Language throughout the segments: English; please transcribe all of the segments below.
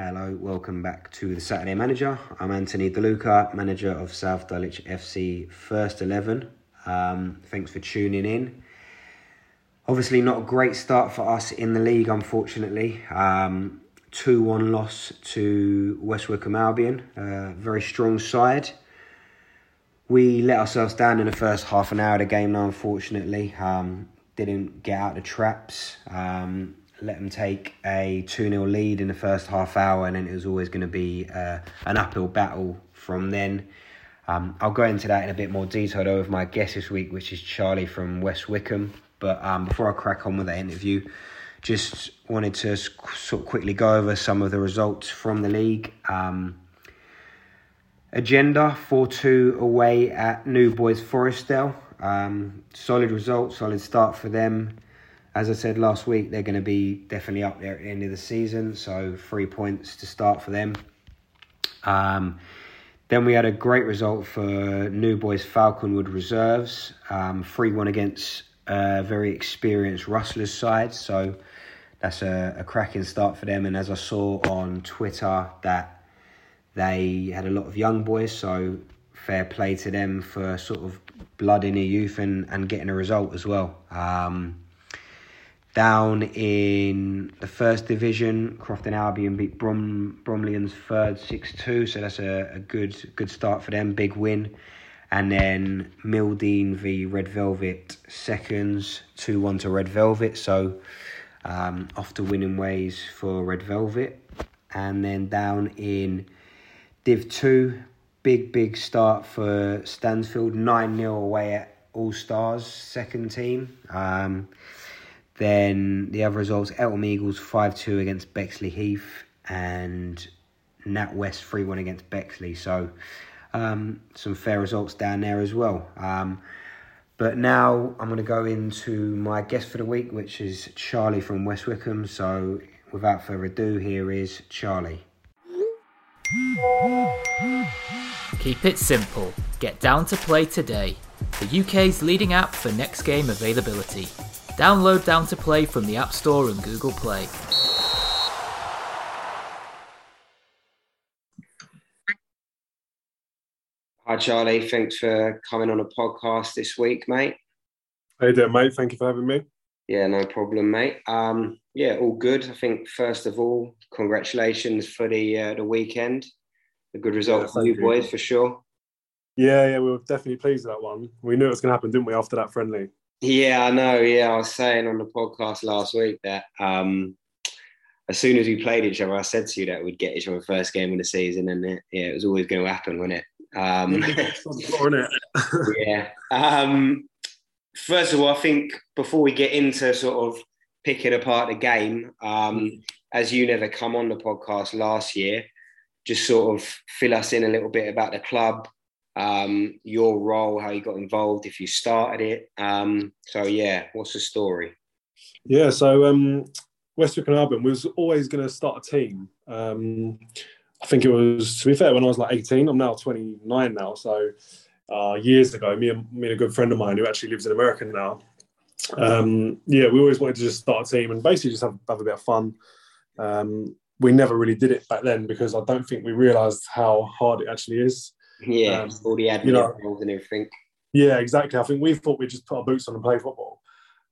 Hello, welcome back to the Saturday Manager. I'm Anthony DeLuca, manager of South Dulwich FC First 11. Um, thanks for tuning in. Obviously, not a great start for us in the league, unfortunately. Um, 2 1 loss to West Wickham Albion, uh, very strong side. We let ourselves down in the first half an hour of the game, now, unfortunately. Um, didn't get out the traps. Um, let them take a 2 0 lead in the first half hour, and then it was always going to be uh, an uphill battle from then. Um, I'll go into that in a bit more detail though with my guest this week, which is Charlie from West Wickham. But um, before I crack on with that interview, just wanted to sort of quickly go over some of the results from the league. Um, agenda 4 2 away at New Boys Forestdale. Um, solid result, solid start for them as I said last week, they're going to be definitely up there at the end of the season. So three points to start for them. Um, then we had a great result for New Boys Falconwood Reserves, um, 3 1 against a very experienced Rustlers side. So that's a, a cracking start for them. And as I saw on Twitter, that they had a lot of young boys. So fair play to them for sort of blood in their youth and, and getting a result as well. Um, down in the first division, Crofton Albion beat Brom, Bromleians third 6 2, so that's a, a good good start for them, big win. And then Mildeen v Red Velvet seconds, 2 1 to Red Velvet, so um, off to winning ways for Red Velvet. And then down in Div 2, big, big start for Stansfield, 9 0 away at All Stars, second team. Um, then the other results Eltham Eagles 5 2 against Bexleyheath and Nat West 3 1 against Bexley. So um, some fair results down there as well. Um, but now I'm going to go into my guest for the week, which is Charlie from West Wickham. So without further ado, here is Charlie. Keep it simple. Get down to play today. The UK's leading app for next game availability. Download Down to Play from the App Store and Google Play. Hi, Charlie. Thanks for coming on a podcast this week, mate. Hey there, mate? Thank you for having me. Yeah, no problem, mate. Um, yeah, all good. I think first of all, congratulations for the uh, the weekend. A good result yeah, for you, you boys, for sure. Yeah, yeah, we were definitely pleased with that one. We knew it was going to happen, didn't we, after that friendly? Yeah, I know. Yeah, I was saying on the podcast last week that um, as soon as we played each other, I said to you that we'd get each other first game of the season, and it, yeah, it was always going to happen, wasn't it? Um, yeah. Um, first of all, I think before we get into sort of picking apart the game, um, as you never come on the podcast last year, just sort of fill us in a little bit about the club, um, your role, how you got involved, if you started it. Um, so yeah, what's the story? Yeah, so um, West Wickham Albion was always going to start a team. Um, I think it was, to be fair, when I was like 18. I'm now 29 now. So uh, years ago, me and, me and a good friend of mine who actually lives in America now. Um, yeah, we always wanted to just start a team and basically just have, have a bit of fun. Um, we never really did it back then because I don't think we realised how hard it actually is. Yeah, um, all the admin you know, involved and everything. Yeah, exactly. I think we thought we'd just put our boots on and play football.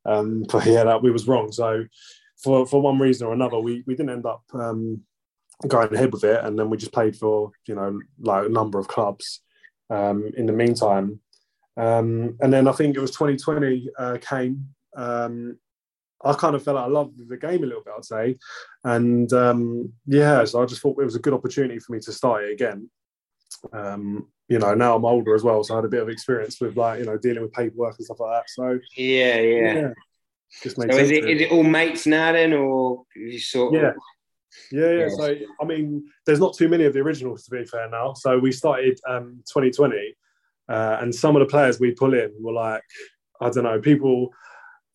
Um, but yeah, that we was wrong. So for for one reason or another, we, we didn't end up um, going ahead with it, and then we just played for you know like a number of clubs um, in the meantime. Um, and then I think it was 2020 uh, came. Um, I kind of felt like I loved the game a little bit, I'd say, and um, yeah, so I just thought it was a good opportunity for me to start it again um, you know, now I'm older as well, so I had a bit of experience with like, you know, dealing with paperwork and stuff like that. So yeah, yeah. yeah just makes so is it, is it all mates now then, or you sort yeah. Of... Yeah, yeah. Yes. So I mean, there's not too many of the originals to be fair now. So we started um, 2020, uh, and some of the players we pull in were like, I don't know, people.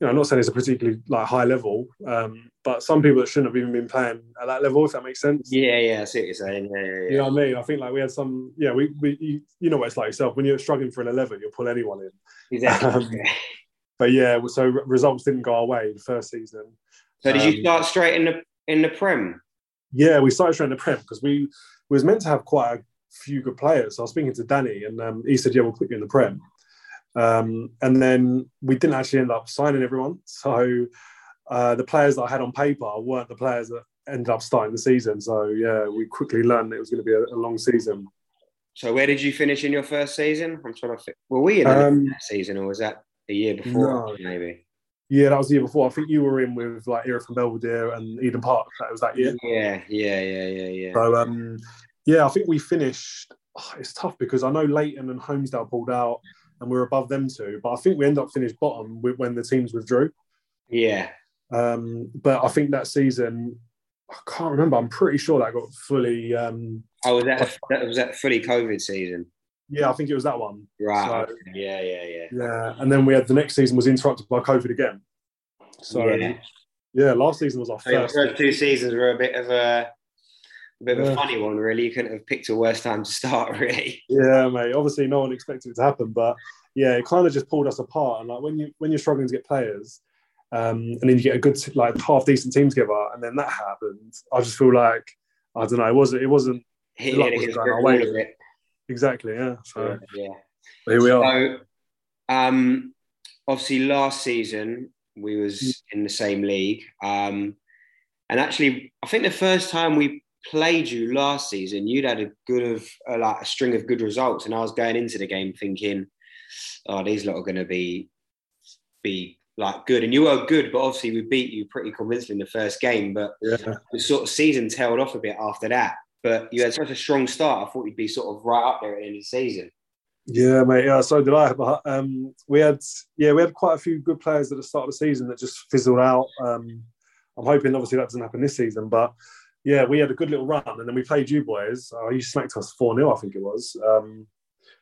You know, I'm not saying it's a particularly like high level, um, but some people that shouldn't have even been playing at that level, if that makes sense. Yeah, yeah, I see what you're saying. Yeah, yeah, yeah. You know what I mean? I think like we had some, yeah, we, we you, you know what it's like yourself. When you're struggling for an 11, you'll pull anyone in. Exactly. Um, But yeah, so results didn't go our way the first season. so did you um, start straight in the in the Prem? Yeah, we started straight in the Prem because we, we was meant to have quite a few good players. So I was speaking to Danny, and um, he said, "Yeah, we'll put you in the Prem." Um, and then we didn't actually end up signing everyone. So uh, the players that I had on paper weren't the players that ended up starting the season. So yeah, we quickly learned it was going to be a, a long season. So where did you finish in your first season? I'm trying to think. Were we in Um, season or was that a year before? No. Maybe. Yeah, that was the year before. I think you were in with like Era from Belvedere and Eden Park. That was that year. Yeah, yeah, yeah, yeah, yeah. So um, yeah, I think we finished. oh, it's tough because I know Leighton and Holmesdale pulled out, and we were above them too. But I think we ended up finished bottom when the teams withdrew. Yeah. Um, but I think that season, I can't remember. I'm pretty sure that got fully. Um, Oh, was that that was that fully COVID season? yeah, I think it was that one. Right. So- Yeah, yeah, yeah. Yeah, and then we had the next season was interrupted by COVID again. So Yeah. yeah, last season was our So first. first two seasons were a bit of a, a bit of a funny one, really. You couldn't have picked a worse time to start, really. Yeah, mate. Obviously, no one expected it to happen, but yeah, it kind of just pulled us apart. And like when you when you're struggling to get players, um, and then you get a good like half decent team together, and then that happened, I just feel like I don't know. It wasn't. It wasn't Hit Luck it wasn't against going our way. exactly. Yeah. So Yeah. here we are. So, um, obviously, last season we was in the same league, um, and actually, I think the first time we played you last season, you'd had a good of uh, like a string of good results, and I was going into the game thinking, "Oh, these lot are going to be be like good," and you were good, but obviously we beat you pretty convincingly in the first game, but Yeah. the sort of season tailed off a bit after that. But you had such a strong start. I thought you'd be sort of right up there at the end of the season. Yeah, mate. Yeah, so did I. But um, we had, yeah, we had quite a few good players at the start of the season that just fizzled out. Um, I'm hoping, obviously, that doesn't happen this season. But yeah, we had a good little run, and then we played you boys. Uh, you smacked us four 0 I think it was. Um,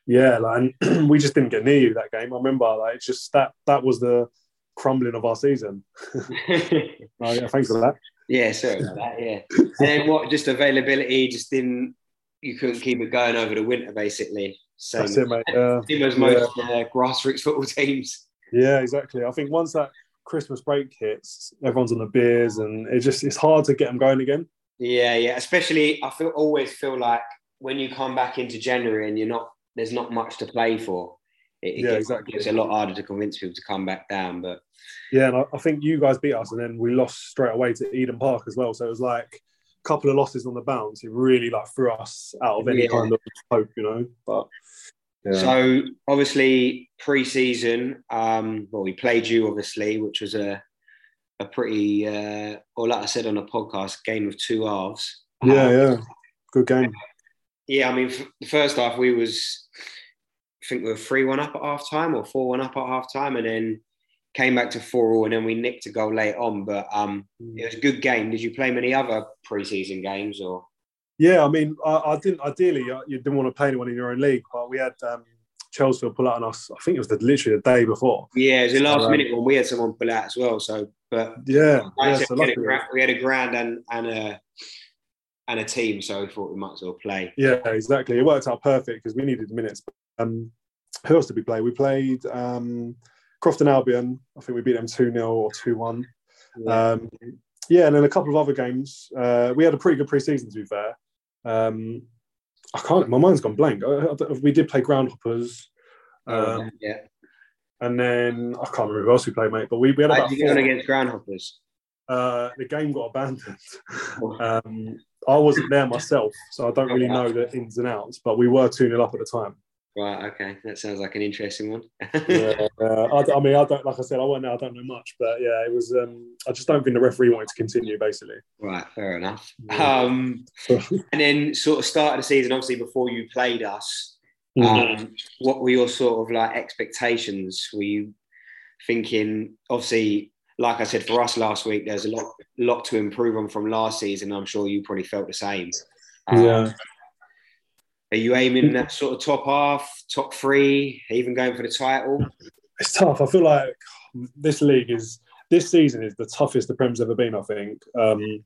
yeah, like, and we just didn't get near you that game. I remember, like, it's just that that was the crumbling of our season. Oh, yeah, thanks for that. Yeah, sorry about that. Yeah, and then what? Just availability, just didn't. You couldn't keep it going over the winter, basically. Same, That's it, mate. Uh, same as most uh, grassroots football teams. Yeah, exactly. I think once that Christmas break hits, everyone's on the beers, and it just it's hard to get them going again. Yeah, yeah. Especially, I feel always feel like when you come back into January and you're not, there's not much to play for. It, it Yeah, gets, exactly. It's a lot harder to convince people to come back down. But Yeah, and I, I think you guys beat us, and then we lost straight away to Eden Park as well. So it was like a couple of losses on the bounce. It really like threw us out of any Yeah. kind of hope, you know. But yeah, So obviously pre-season, um, well, we played you obviously, which was a a pretty, uh, or like I said on a podcast, game of two halves. yeah, Um, yeah, good game. yeah. I mean, the first half we was, I think we were three one up at half time or four one up at half time, and then came back to four all, and then we nicked a goal late on. But um, it was a good game. Did you play many other pre-season games or? Yeah, I mean, I, I didn't ideally uh, you didn't want to play anyone in your own league, but we had um, Chelsea pull out on us. I think it was the, literally the day before. Yeah, it was a last um, minute one. We had someone pull out as well. So, but Yeah, yeah. So we, had a we had a ground and, and a and a team, so we thought we might as well play. Yeah, exactly. It worked out perfect because we needed minutes. Um, who else did we play? We played um, Crofton Albion. I think we beat them 2 0 or 2 1. Um, yeah, and then a couple of other games. Uh, we had a pretty good preseason, to be fair. Um, I can't, my mind's gone blank. I- I- we did play Groundhoppers. Um, yeah. And then I can't remember who else we played, mate, but we, we had How about did you get on four. against Groundhoppers? Uh, the game got abandoned. um, I wasn't there myself, so I don't really know the ins and outs, but we were 2 0 up at the time. Right, okay, that sounds like an interesting one. yeah, uh, I, I mean, I don't like I said, I won't know. I don't know much, but yeah, it was. Um, I just don't think the referee wanted to continue. Basically, right, fair enough. Yeah. Um, and then sort of start of the season, obviously before you played us, Mm-hmm. um, what were your sort of like expectations? Were you thinking, obviously, like I said, for us last week, there's a lot, lot to improve on from last season. I'm sure you probably felt the same. Um, yeah. Are you aiming that sort of top half, top three, even going for the title? It's tough. I feel like this league is this season is the toughest the Prem's ever been. I think. Um,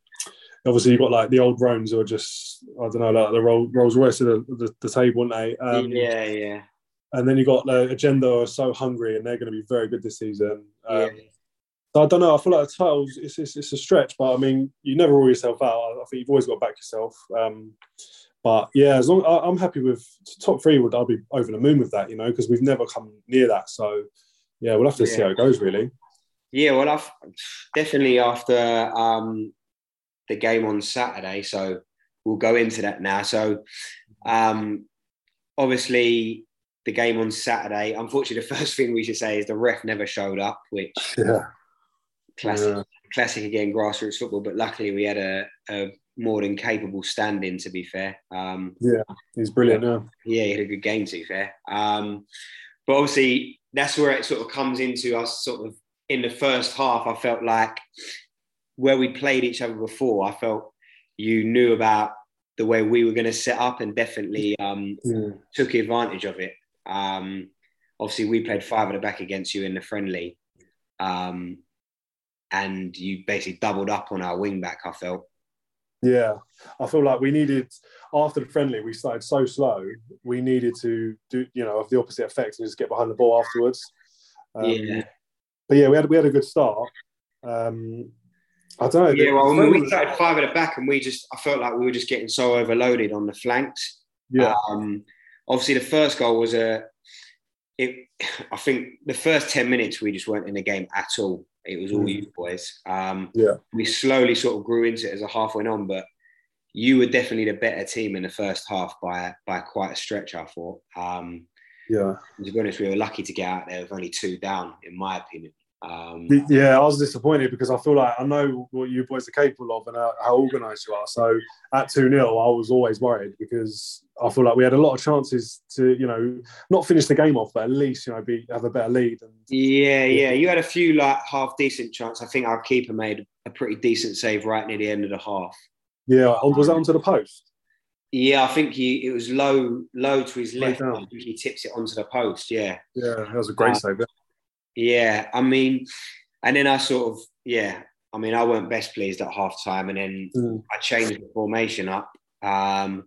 obviously, you've got like the old Roans who are just I don't know, like the Rolls Royce of the, the, the table, aren't they? Um, yeah, yeah. And then you've got the agenda are so hungry, and they're going to be very good this season. Um, yeah. So I don't know. I feel like the titles it's, it's, it's a stretch, but I mean, you never rule yourself out. I think you've always got to back yourself. Um, but yeah, as long I, I'm happy with top three, would I'll be over the moon with that, you know, because we've never come near that. So yeah, we'll have to see how it goes, really. Yeah, well, I've definitely after um, the game on Saturday, so we'll go into that now. So, um, obviously, the game on Saturday. Unfortunately, the first thing we should say is the ref never showed up, which Yeah, classic, Yeah. classic again, grassroots football. But luckily, we had a, a more than capable stand-in. To be fair, um, yeah, he's brilliant. Yeah, yeah, he had a good game. To be fair, um, but obviously that's where it sort of comes into us. Sort of in the first half, I felt like where we played each other before, I felt you knew about the way we were going to set up and definitely um, took advantage of it. Um, obviously, we played five at the back against you in the friendly, um, and you basically doubled up on our wing back. I felt. Yeah, I feel like we needed after the friendly, we started so slow. We needed to do, you know, have the opposite effect and just get behind the ball afterwards. Um, Yeah. But yeah, we had we had a good start. Um, I don't know. Yeah, well, we started five at the back, and we just, I felt like we were just getting so overloaded on the flanks. yeah, Um, obviously, the first goal was a. It, I think the first ten minutes we just weren't in the game at all. It was all Mm. you boys. Um, Yeah. We slowly sort of grew into it as a half went on, but you were definitely the better team in the first half by by quite a stretch. I thought. Um, yeah. to be honest, we were lucky to get out there with only two down, in my opinion. Um, Yeah, I was disappointed because I feel like I know what you boys are capable of and how, organised you are. So at 2 0, I was always worried because I feel like we had a lot of chances to, you know, not finish the game off, but at least, you know, be have a better lead. And Yeah, yeah. You had a few like half decent chance. I think our keeper made a pretty decent save right near the end of the half. yeah, was that onto the post? Yeah, I think he it was low low to his Right left. I think he tips it onto the post. Yeah, Yeah, that was a great Uh, save. Yeah. I mean, and then I sort of yeah. I mean, I weren't best pleased at half time, and then Mm. I changed the formation up, um,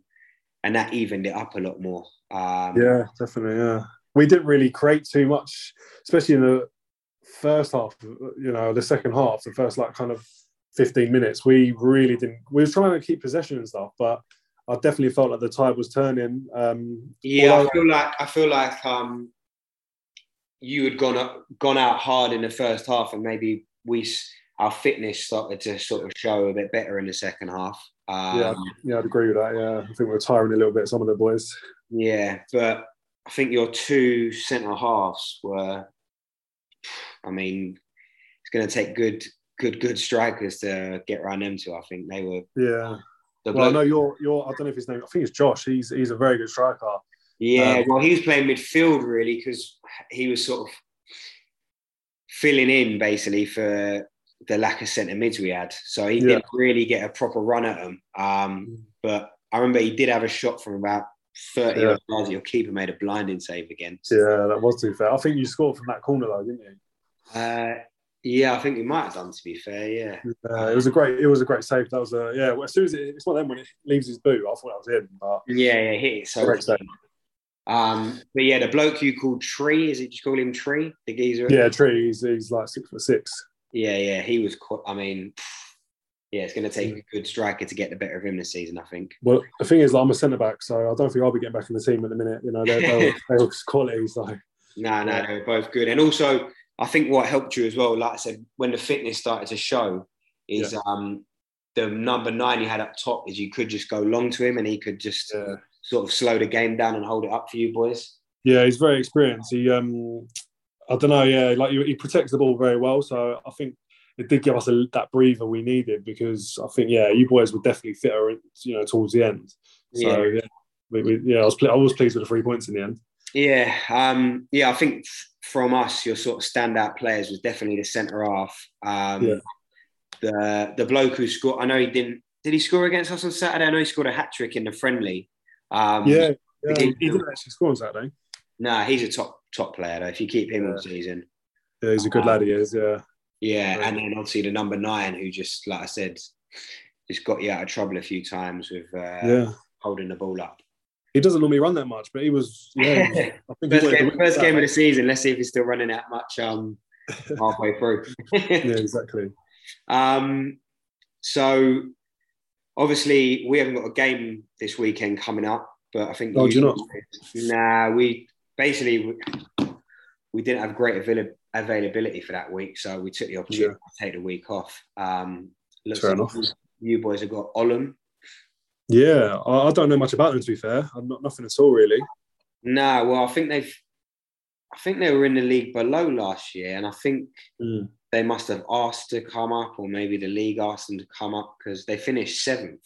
and that evened it up a lot more. Um, Yeah, definitely. Yeah, we didn't really create too much, especially in the first half. You know, the second half, the first like kind of fifteen minutes, we really didn't. We were trying to keep possession and stuff, but I definitely felt like the tide was turning. Um, Yeah, although- I feel like I feel like um, you had gone up, gone out hard in the first half, and maybe we our fitness started to sort of show a bit better in the second half. Um, yeah, yeah, I'd agree with that. Yeah, I think we we're tiring a little bit. Some of the boys. yeah, but I think your two centre halves were. I mean, it's going to take good, good, good strikers to get around them two. I think they were. Yeah. The Well, I know you're. You're. I don't know if his name. I think it's Josh. He's. He's a very good striker. Yeah, Um, well, he was playing midfield really because he was sort of filling in basically for the lack of centre mids we had. So he Yeah. didn't really get a proper run at them. Um, but I remember he did have a shot from about 30 Yeah. yards. Your keeper made a blinding save against. Yeah, that was too fair. I think you scored from that corner though, didn't you? Uh, yeah, I think we might have done. To be fair, yeah. Uh, it was a great. It was a great save. That was a yeah. well, As soon as it, it's one of them when it leaves his boot, I thought that was in. But Yeah, yeah, hit it so. great save. Um, but yeah, the bloke you called Tree, is it just call him Tree? The geezer. Yeah, Tree. He's, he's like six foot six. Yeah, yeah, he was. Quite, I mean, yeah, it's going to Mm. take a good striker to get the better of him this season. I think. Well, the thing is, like, I'm a centre back, so I don't think I'll be getting back in the team at the minute. You know, they're, they're, they're quality. So No, no, they were both good. And also, I think what helped you as well, like I said, when the fitness started to show, is um, the number nine you had up top is you could just go long to him and he could just yeah, sort of slow the game down and hold it up for you boys. yeah, he's very experienced. He, um, I don't know, yeah, like he, he protects the ball very well. So I think it did give us a, that breather we needed because I think, yeah, you boys were definitely fitter, you know, towards the end. So yeah, we, we, yeah, I was I was pleased with the three points in the end. Yeah, um, yeah. I think from us, your sort of standout players was definitely the centre half. Um, Yeah. The the bloke who scored, I know he didn't. Did he score against us on Saturday? I know he scored a hat trick in the friendly. Um, Yeah, yeah. He- He didn't actually score on Saturday. Nah, he's a top top player though. If you keep him Yeah. all season, Yeah, he's a good lad. He is. Yeah, yeah. And then obviously the number nine, who just like I said, just got you out of trouble a few times with uh, yeah. holding the ball up. He doesn't normally run that much, but he was. Yeah, he was- I think First, game, first game of the season. Let's see if he's still running that much um, halfway through. Yeah, exactly. Um, so obviously we haven't got a game this weekend coming up, but I think Oh, do you not? Nah, we basically we, we didn't have great avail- availability for that week, so we took the opportunity Yeah. to take the week off. Um, looks Fair like enough. You boys have got Olam. Yeah, I, I don't know much about them to be fair. I'm not nothing at all really. No, well, I think they've. I think they were in the league below last year, and I think Mm. They must have asked to come up, or maybe the league asked them to come up because they finished seventh.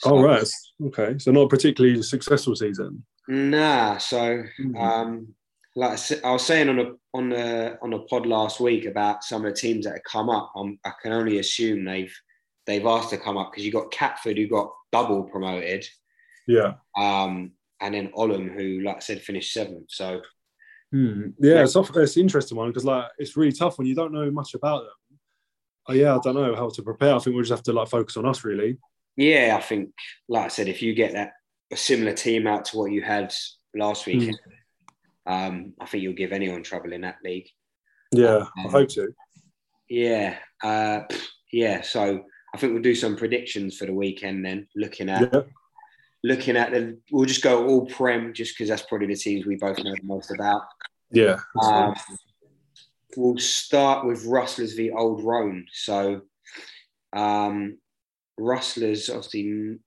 So- Oh right, okay. So not a particularly successful season. Nah, so Mm. um, like I was saying on a on the on a pod last week about some of the teams that have come up. Um, I can only assume they've they've asked to come up because you got Catford who got double promoted, Yeah. um, and then Olam who, like I said, finished seventh. So Hmm. Yeah, it's, off, it's an interesting one because like it's really tough when you don't know much about them. Oh yeah, I don't know how to prepare. I think we'll just have to like focus on us really. yeah, I think like I said, if you get that a similar team out to what you had last week, um, I think you'll give anyone trouble in that league. Yeah, I Um, hope so. Yeah, uh, yeah. So I think we'll do some predictions for the weekend. Then looking at. Looking at the, we'll just go all prem just because that's probably the teams we both know the most about. Yeah. Um, we'll start with Rustlers v Old Roan. So um, Rustlers obviously n-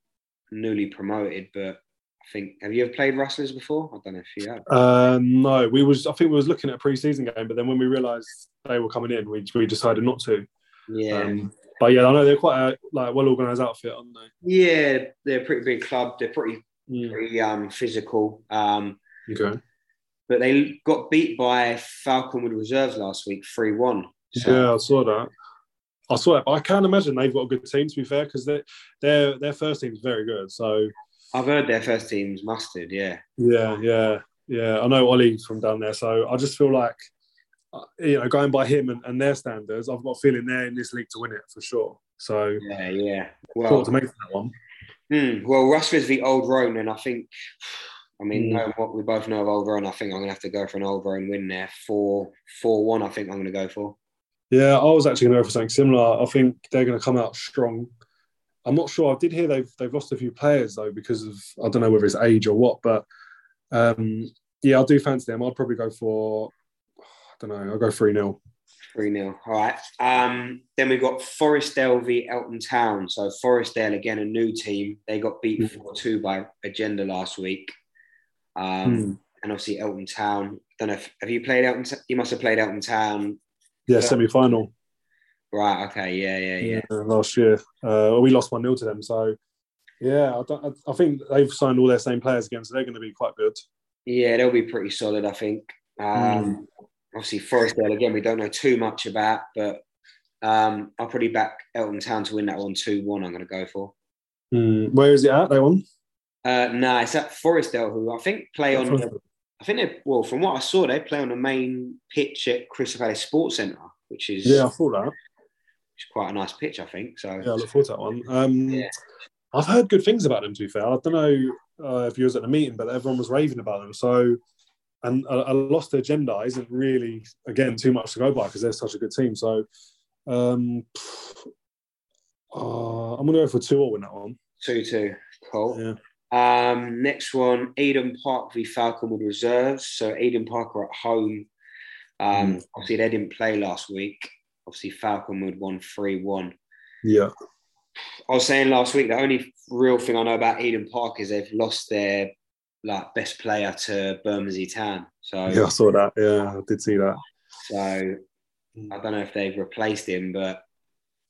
newly promoted, but I think have you ever played Rustlers before? I don't know if you have. Uh, no, we was. I think we was looking at a pre-season game, but then when we realised they were coming in, we, we decided not to. Yeah, Um, but yeah, I know they're quite a like well organised outfit, aren't they? yeah. They're a pretty big club. They're pretty Mm. pretty um, physical. Um, Okay. but they got beat by Falconwood reserves last week, three one. Yeah, I saw that. I saw but I can't imagine they've got a good team. To be fair, because their their their first team is very good. So I've heard their first team's mustard. Yeah, yeah, yeah, yeah. I know Ollie from down there, so I just feel like you know going by him and, and their standards, I've got a feeling they're in this league to win it for sure. So yeah, yeah. Well, to make that one. hmm, well, Rustlers v Old Roan, and I think, I mean, knowing what we both know of Old Roan, I think I'm gonna have to go for an Old Roan win there. Four four one. I think I'm gonna go for. Yeah, I was actually going to go for something similar. I think they're going to come out strong. I'm not sure. I did hear they've they've lost a few players though because of I don't know whether it's age or what, but um, yeah, I do fancy them. I'd probably go for don't know. I'll go three 0 Three 0 All right. Um, then we've got Forestdale v Eltham Town. So Forestdale again, a new team. They got beat Hmm. four two by Agenda last week. Um, Hmm. and obviously Eltham Town. Don't know if have you played Eltham. T- You must have played Eltham Town. Yeah, semi final. Right. Okay. Yeah. Yeah. Yeah. last year. Uh, we lost one 0 to them. So yeah, I, don't, I think they've signed all their same players again, so they're going to be quite good. Yeah, they'll be pretty solid. I think. Um, Obviously Forestdale again. We don't know too much about, but um, I'll probably back Eltham Town to win that one two one. I'm going to go for. Hmm, where is it at? That one? Uh, no, it's at Forestdale, who I think play on. The, I think they well, from what I saw, they play on the main pitch at Crystal Palace Sports Centre, which is Yeah, I thought that. which is quite a nice pitch, I think. So Yeah, I look forward to that one. Um, Yeah. I've heard good things about them. To be fair, I don't know uh, if you was at the meeting, but everyone was raving about them. So, and a, a lost agenda isn't really again too much to go by because they're such a good team. So, um, uh, I'm gonna go for two all in that one. two two, cool. Yeah. Um, next one, Eden Park v Falconwood reserves. So Eden Park are at home. Um, Mm. Obviously, they didn't play last week. Obviously, Falconwood won three one. Yeah, I was saying last week the only real thing I know about Eden Park is they've lost their like best player to Bermondsey Town. So yeah, I saw that. Yeah, I did see that. so I don't know if they've replaced him, but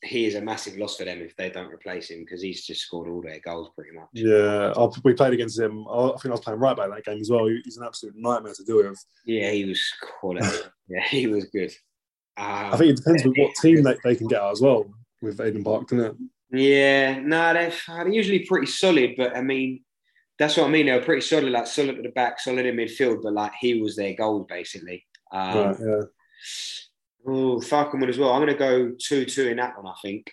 he is a massive loss for them if they don't replace him because he's just scored all their goals pretty much. Yeah, I, we played against him. I, I think I was playing right back that game as well. He- He's an absolute nightmare to deal with. Yeah, he was quality. yeah, he was good. Um, I think it depends with what team they, they can get out as well with Eden Park, doesn't it? Yeah, no, they're, they're usually pretty solid, but I mean, that's what I mean. They were pretty solid, like solid at the back, solid in midfield, but like he was their goal basically. Um, right, yeah, Oh, Falconwood as well. I'm going to go 2 2 in that one, I think.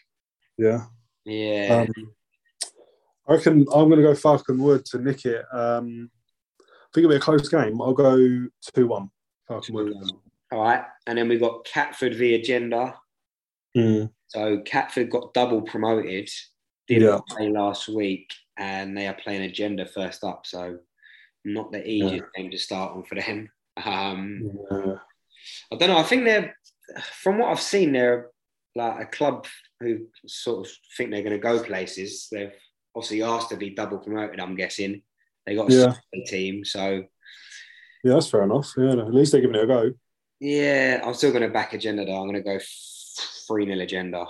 yeah. Yeah. Um, I reckon I'm going to go Falconwood to nick it. Um, I think it'll be a close game. I'll go 2 1. Falconwood. All right. And then we got Catford v Agenda. Mm. So Catford got double promoted, didn't Yeah. play last week, and they are playing Agenda first up. So not the easiest game to start on for them. Um, Yeah. I don't know. I think they're, from what I've seen, they're like a club who sort of think they're going to go places. They've obviously asked to be double promoted. I'm guessing they got a Yeah. team. So yeah, that's fair enough. Yeah, at least they're giving it a go. yeah, I'm still going to back agenda though. I'm going to go three 0 agenda,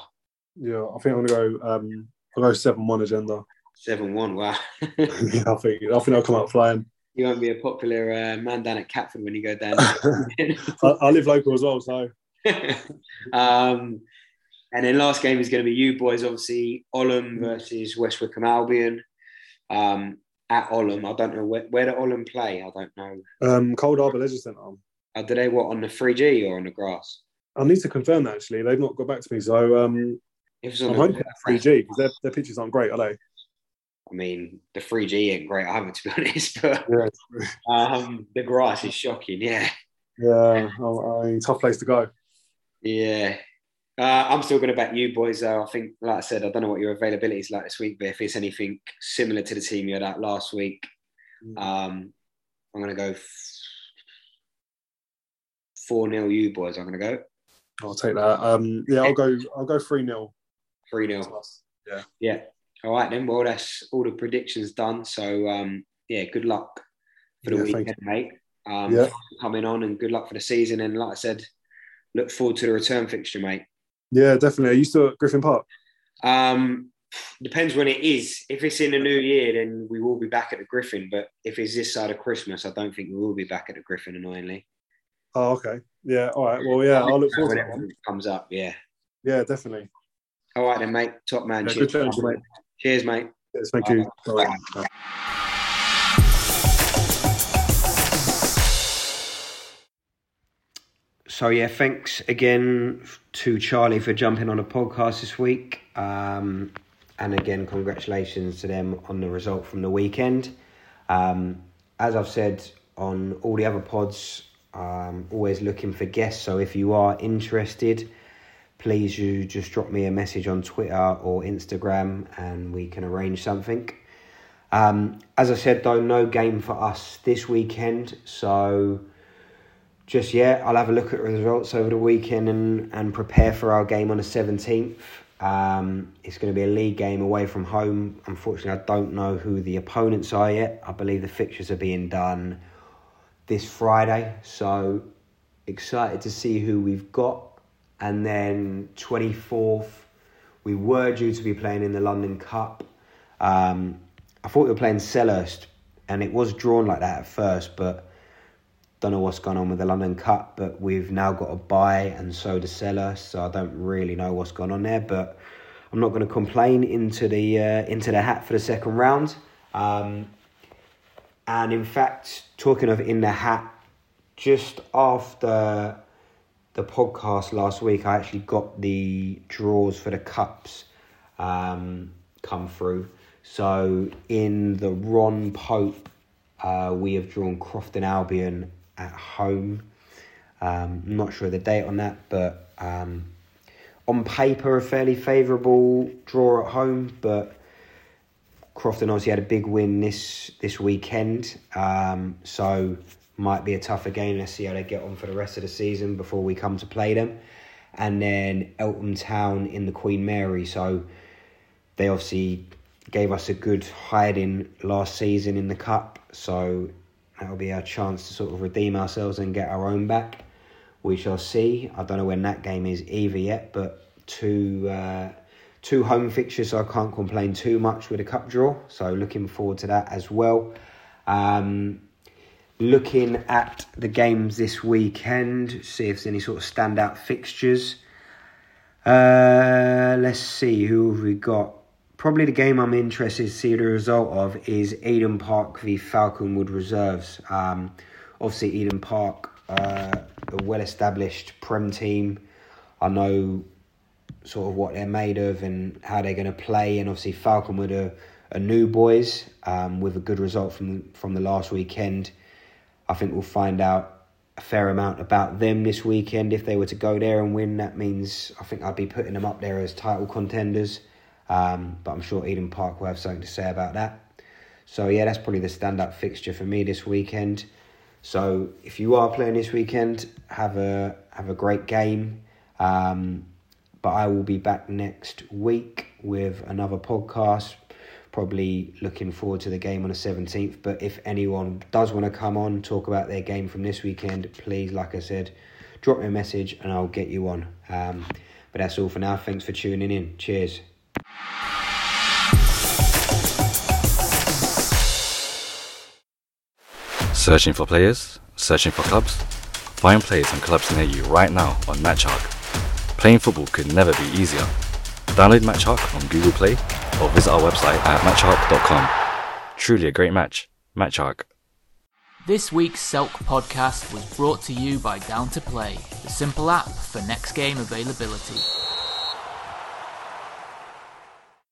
Yeah, I think I'm going to go. Um, I'll go 7 1 agenda. seven one. Wow, yeah, I think I think I'll come out flying. you won't be a popular uh, man down at Catford when you go down. I, I live local as well, so um, and then last game is going to be you boys, obviously Ollam versus West Wickham Albion. Um, at Ollam, I don't know where, where do Ollam play. I don't know. um, Coldharbour Leisure Centre. Uh, do they what on the 3G or on the grass? I need to confirm that actually. They've not got back to me, so um, If it's I'm on hoping the, it's 3G because their, their pictures aren't great, are they? I mean, the 3G ain't great either, to be honest. But Yeah, um, the grass is shocking. Yeah, yeah. I mean, tough place to go. yeah. Uh, I'm still going to back you boys, though. I think, like I said, I don't know what your availability is like this week, but if it's anything similar to the team you had out last week, um, I'm going to go 4 0 you boys. I'm going to go I'll take that. Um, yeah, I'll go. I'll go three 0 3 0. Yeah. Yeah. All right, then. Well, that's all the predictions done. So, um, yeah, good luck for the Yeah, weekend, mate. Um, Yeah. coming on and good luck for the season. And like I said, look forward to the return fixture, mate. Yeah, definitely. Are you still at Griffin Park? Um, depends when it is. If it's in the new year, then we will be back at the Griffin. But if it's this side of Christmas, I don't think we will be back at the Griffin, annoyingly. Oh, okay. Yeah. All right. Well, yeah. I'll look forward to that Whenever it comes up. Yeah. Yeah, definitely. All right, then, mate. Top man. Yeah, Cheers. good chatting to you, mate. Cheers, mate. Yes, thank you. Bye. Bye. So yeah, thanks again to Charlie for jumping on a podcast this week. Um, and again, congratulations to them on the result from the weekend. Um, as I've said on all the other pods, um, always looking for guests. So if you are interested, please you just drop me a message on Twitter or Instagram, and we can arrange something. Um, as I said, though, no game for us this weekend, so just yeah, I'll have a look at the results over the weekend and, and prepare for our game on the seventeenth. Um, it's going to be a league game away from home. Unfortunately, I don't know who the opponents are yet. I believe the fixtures are being done this Friday, so excited to see who we've got. And then twenty fourth, we were due to be playing in the London Cup. Um, I thought we were playing Selhurst, and it was drawn like that at first, but don't know what's going on with the London Cup, but we've now got a buy, and so does Selhurst. So I don't really know what's going on there, but I'm not going to complain into the uh, into the hat for the second round. Um, and in fact, talking of in the hat, just after the podcast last week, I actually got the draws for the cups um, come through. So in the Ron Pope, uh, we have drawn Crofton Albion at home. Um, I'm not sure the date on that, but um, on paper, a fairly favourable draw at home. But Crofton obviously had a big win this this weekend, um, so might be a tougher game. Let's see how they get on for the rest of the season before we come to play them. And then Eltham Town in the Queen Mary, so they obviously gave us a good hiding last season in the cup, so that'll be our chance to sort of redeem ourselves and get our own back. We shall see. I don't know when that game is either yet, but two uh, two home fixtures, so I can't complain too much with a cup draw. So looking forward to that as well. Um, looking at the games this weekend, see if there's any sort of standout fixtures. Uh, let's see who have we got. Probably the game I'm interested to see the result of is Eden Park v Falconwood Reserves. Um, obviously, Eden Park, uh, a well-established Prem team. I know sort of what they're made of and how they're going to play, and obviously Falconwood are, are new boys um, with a good result from from the last weekend. I think we'll find out a fair amount about them this weekend. If they were to go there and win, that means I think I'd be putting them up there as title contenders. Um, but I'm sure Eden Park will have something to say about that. So yeah, that's probably the stand-up fixture for me this weekend. So if you are playing this weekend, have a have a great game. Um, but I will be back next week with another podcast. Probably looking forward to the game on the 17th. But if anyone does want to come on, talk about their game from this weekend, please, like I said, drop me a message and I'll get you on. Um, but that's all for now. Thanks for tuning in. Cheers. Searching for players? Searching for clubs? Find players and clubs near you right now on MatchHawk. Playing football could never be easier. Download MatchHawk on Google Play or visit our website at matchhawk.com. Truly a great match. MatchHawk. This week's Selk podcast was brought to you by Down to Play, the simple app for next game availability.